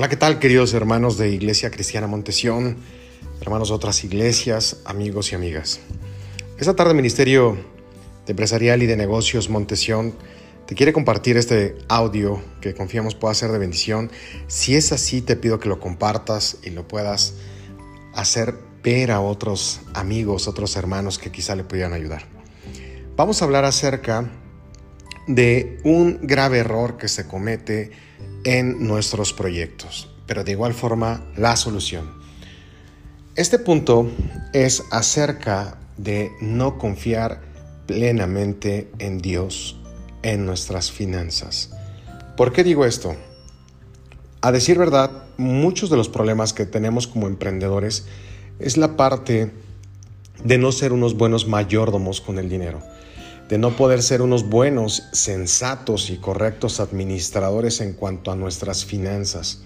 Hola, ¿qué tal queridos hermanos de Iglesia Cristiana Montesión, hermanos de otras iglesias, amigos y amigas? Esta tarde Ministerio de Empresarial y de Negocios Montesión te quiere compartir este audio que confiamos pueda ser de bendición. Si es así, te pido que lo compartas y lo puedas hacer ver a otros amigos, otros hermanos que quizá le pudieran ayudar. Vamos a hablar acerca de un grave error que se comete en nuestros proyectos, pero de igual forma la solución. Este punto es acerca de no confiar plenamente en Dios en nuestras finanzas. ¿Por qué digo esto? A decir verdad, muchos de los problemas que tenemos como emprendedores es la parte de no ser unos buenos mayordomos con el dinero de no poder ser unos buenos, sensatos y correctos administradores en cuanto a nuestras finanzas.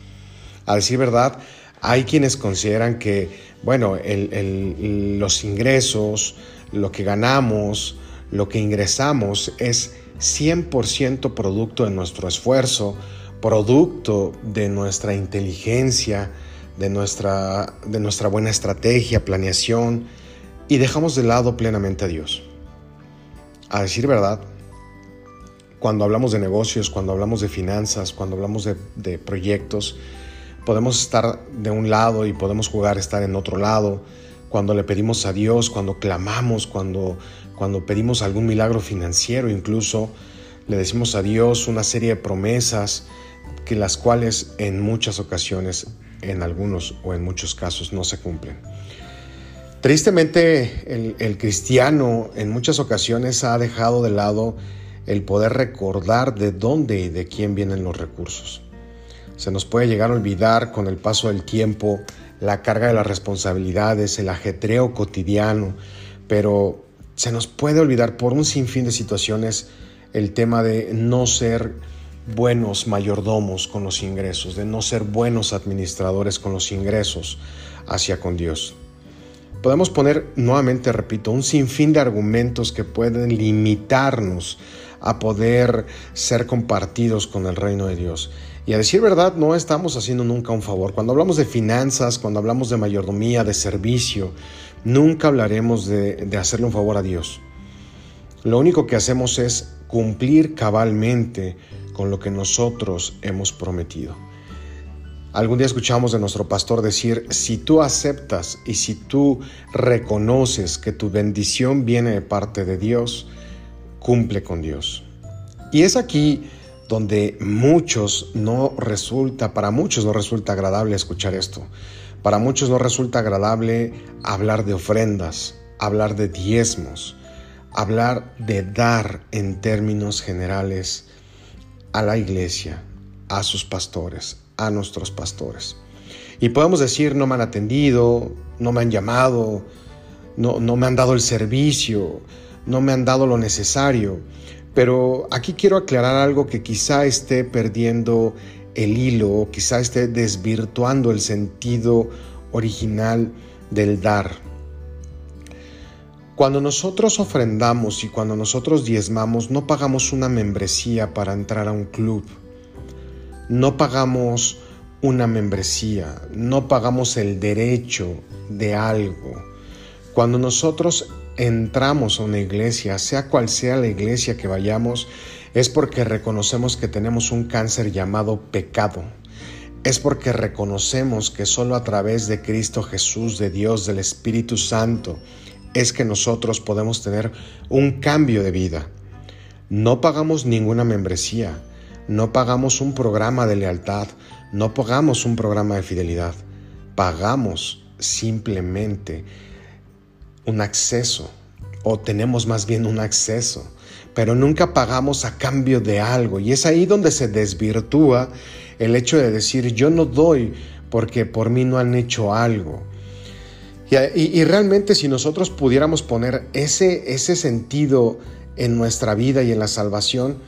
A decir verdad, hay quienes consideran que, bueno, los ingresos, lo que ganamos, lo que ingresamos es 100% producto de nuestro esfuerzo, producto de nuestra inteligencia, de nuestra, de nuestra buena estrategia, planeación, y dejamos de lado plenamente a Dios a decir verdad, cuando hablamos de negocios, cuando hablamos de finanzas, cuando hablamos de, proyectos, podemos estar de un lado y podemos jugar a estar en otro lado. Cuando le pedimos a Dios, cuando clamamos, cuando, cuando pedimos algún milagro financiero, incluso le decimos a Dios una serie de promesas que las cuales en muchas ocasiones, en algunos o en muchos casos no se cumplen. Tristemente, el, cristiano en muchas ocasiones ha dejado de lado el poder recordar de dónde y de quién vienen los recursos. Se nos puede llegar a olvidar con el paso del tiempo la carga de las responsabilidades, el ajetreo cotidiano, pero se nos puede olvidar por un sinfín de situaciones el tema de no ser buenos mayordomos con los ingresos, de no ser buenos administradores con los ingresos hacia con Dios. Podemos poner, nuevamente repito, un sinfín de argumentos que pueden limitarnos a poder ser compartidos con el reino de Dios. Y a decir verdad, no estamos haciendo nunca un favor. Cuando hablamos de finanzas, cuando hablamos de mayordomía, de servicio, nunca hablaremos de, de hacerle un favor a Dios. Lo único que hacemos es cumplir cabalmente con lo que nosotros hemos prometido. Algún día escuchamos de nuestro pastor decir, si tú aceptas y si tú reconoces que tu bendición viene de parte de Dios, cumple con Dios. Y es aquí donde muchos no resulta, para muchos no resulta agradable escuchar esto. Para muchos no resulta agradable hablar de ofrendas, hablar de diezmos, hablar de dar en términos generales a la iglesia, a sus pastores, a nuestros pastores. Y podemos decir, no me han atendido, no me han llamado, no, no me han dado el servicio, no me han dado lo necesario. Pero aquí quiero aclarar algo que quizá esté perdiendo el hilo, quizá esté desvirtuando el sentido original del dar. Cuando nosotros ofrendamos y cuando nosotros diezmamos, no pagamos una membresía para entrar a un club no pagamos una membresía, no pagamos el derecho de algo. Cuando nosotros entramos a una iglesia, sea cual sea la iglesia que vayamos, es porque reconocemos que tenemos un cáncer llamado pecado. Es porque reconocemos que solo a través de Cristo Jesús, de Dios, del Espíritu Santo, es que nosotros podemos tener un cambio de vida. No pagamos ninguna membresía no pagamos un programa de lealtad, no pagamos un programa de fidelidad, pagamos simplemente un acceso o tenemos más bien un acceso, pero nunca pagamos a cambio de algo y es ahí donde se desvirtúa el hecho de decir yo no doy porque por mí no han hecho algo. Y, realmente si nosotros pudiéramos poner ese, ese sentido en nuestra vida y en la salvación,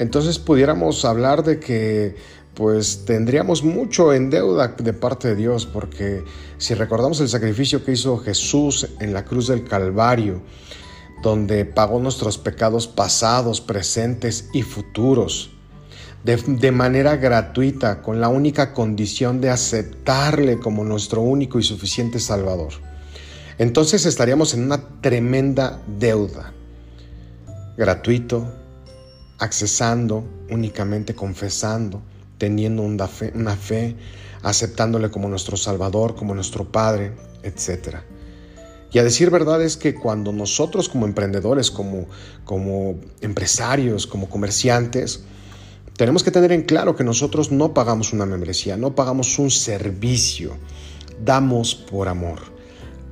entonces pudiéramos hablar de que pues tendríamos mucho en deuda de parte de Dios, porque si recordamos el sacrificio que hizo Jesús en la cruz del Calvario, donde pagó nuestros pecados pasados, presentes y futuros, de, manera gratuita, con la única condición de aceptarle como nuestro único y suficiente Salvador. Entonces estaríamos en una tremenda deuda. Gratuito, accesando, únicamente confesando, teniendo una fe, aceptándole como nuestro Salvador, como nuestro Padre, etc. Y a decir verdad es que cuando nosotros como emprendedores, como, como empresarios, como comerciantes, tenemos que tener en claro que nosotros no pagamos una membresía, no pagamos un servicio, damos por amor.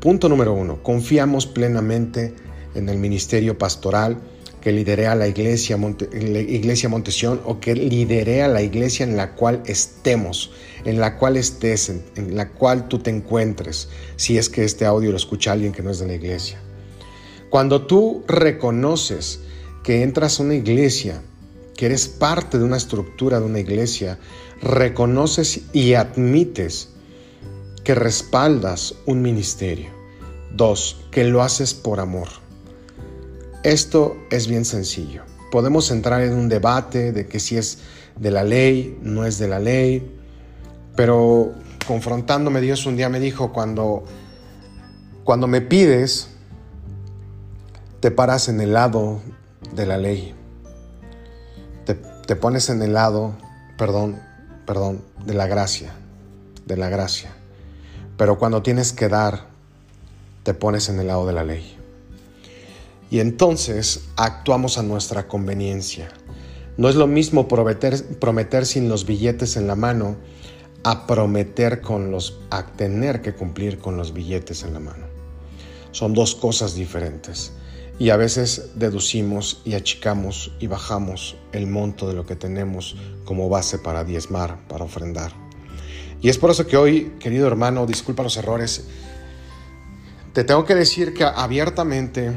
Punto número uno, confiamos plenamente en el ministerio pastoral que lidere a la iglesia, la iglesia Montesión o que lidere a la iglesia en la cual estemos, en la cual estés, en la cual tú te encuentres, si es que este audio lo escucha alguien que no es de la iglesia. Cuando tú reconoces que entras a una iglesia que eres parte de una estructura de una iglesia, reconoces y admites que respaldas un ministerio. Dos, que lo haces por amor. Esto es bien sencillo. Podemos entrar en un debate de que si es de la ley, no es de la ley, pero confrontándome Dios un día me dijo, cuando, cuando me pides, te paras en el lado de la ley te pones en el lado, perdón, perdón, de la gracia, de la gracia. Pero cuando tienes que dar, te pones en el lado de la ley. Y entonces actuamos a nuestra conveniencia. No es lo mismo prometer, prometer sin los billetes en la mano a prometer con los, a tener que cumplir con los billetes en la mano. Son dos cosas diferentes y a veces deducimos y achicamos y bajamos el monto de lo que tenemos como base para diezmar, para ofrendar. Y es por eso que hoy, querido hermano, disculpa los errores, te tengo que decir que abiertamente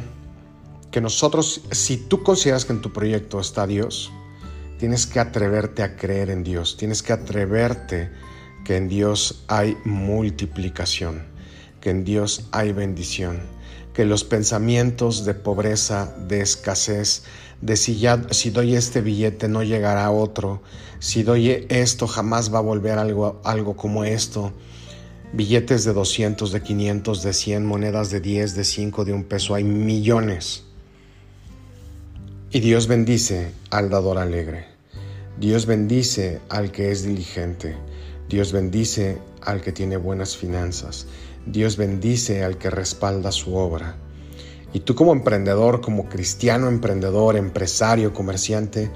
que nosotros, si tú consideras que en tu proyecto está Dios, tienes que atreverte a creer en Dios, tienes que atreverte que en Dios hay multiplicación, que en Dios hay bendición que los pensamientos de pobreza, de escasez, de si, ya, si doy este billete no llegará otro, si doy esto jamás va a volver algo, algo como esto, billetes de 200, de 500, de 100, monedas de 10, de 5, de un peso, hay millones. Y Dios bendice al dador alegre. Dios bendice al que es diligente. Dios bendice al que tiene buenas finanzas. Dios bendice al que respalda su obra. Y tú como emprendedor, como cristiano emprendedor, empresario, comerciante,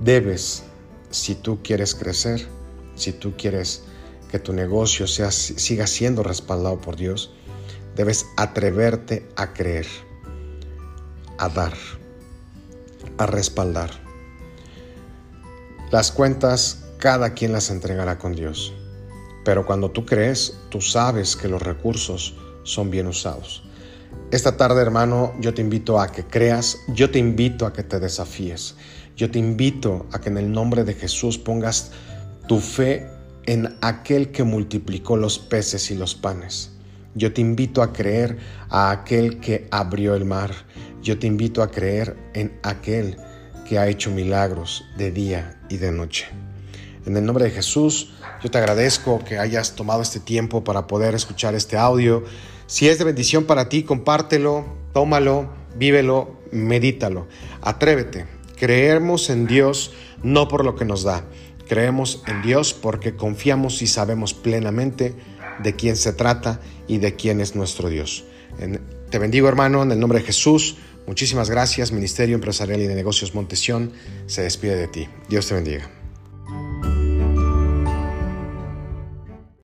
debes, si tú quieres crecer, si tú quieres que tu negocio sea, siga siendo respaldado por Dios, debes atreverte a creer, a dar, a respaldar. Las cuentas cada quien las entregará con Dios. Pero cuando tú crees, tú sabes que los recursos son bien usados. Esta tarde, hermano, yo te invito a que creas, yo te invito a que te desafíes, yo te invito a que en el nombre de Jesús pongas tu fe en aquel que multiplicó los peces y los panes. Yo te invito a creer a aquel que abrió el mar. Yo te invito a creer en aquel que ha hecho milagros de día y de noche. En el nombre de Jesús, yo te agradezco que hayas tomado este tiempo para poder escuchar este audio. Si es de bendición para ti, compártelo, tómalo, vívelo, medítalo. Atrévete. Creemos en Dios no por lo que nos da. Creemos en Dios porque confiamos y sabemos plenamente de quién se trata y de quién es nuestro Dios. te bendigo hermano en el nombre de Jesús. Muchísimas gracias. Ministerio Empresarial y de Negocios Montesión se despide de ti. Dios te bendiga.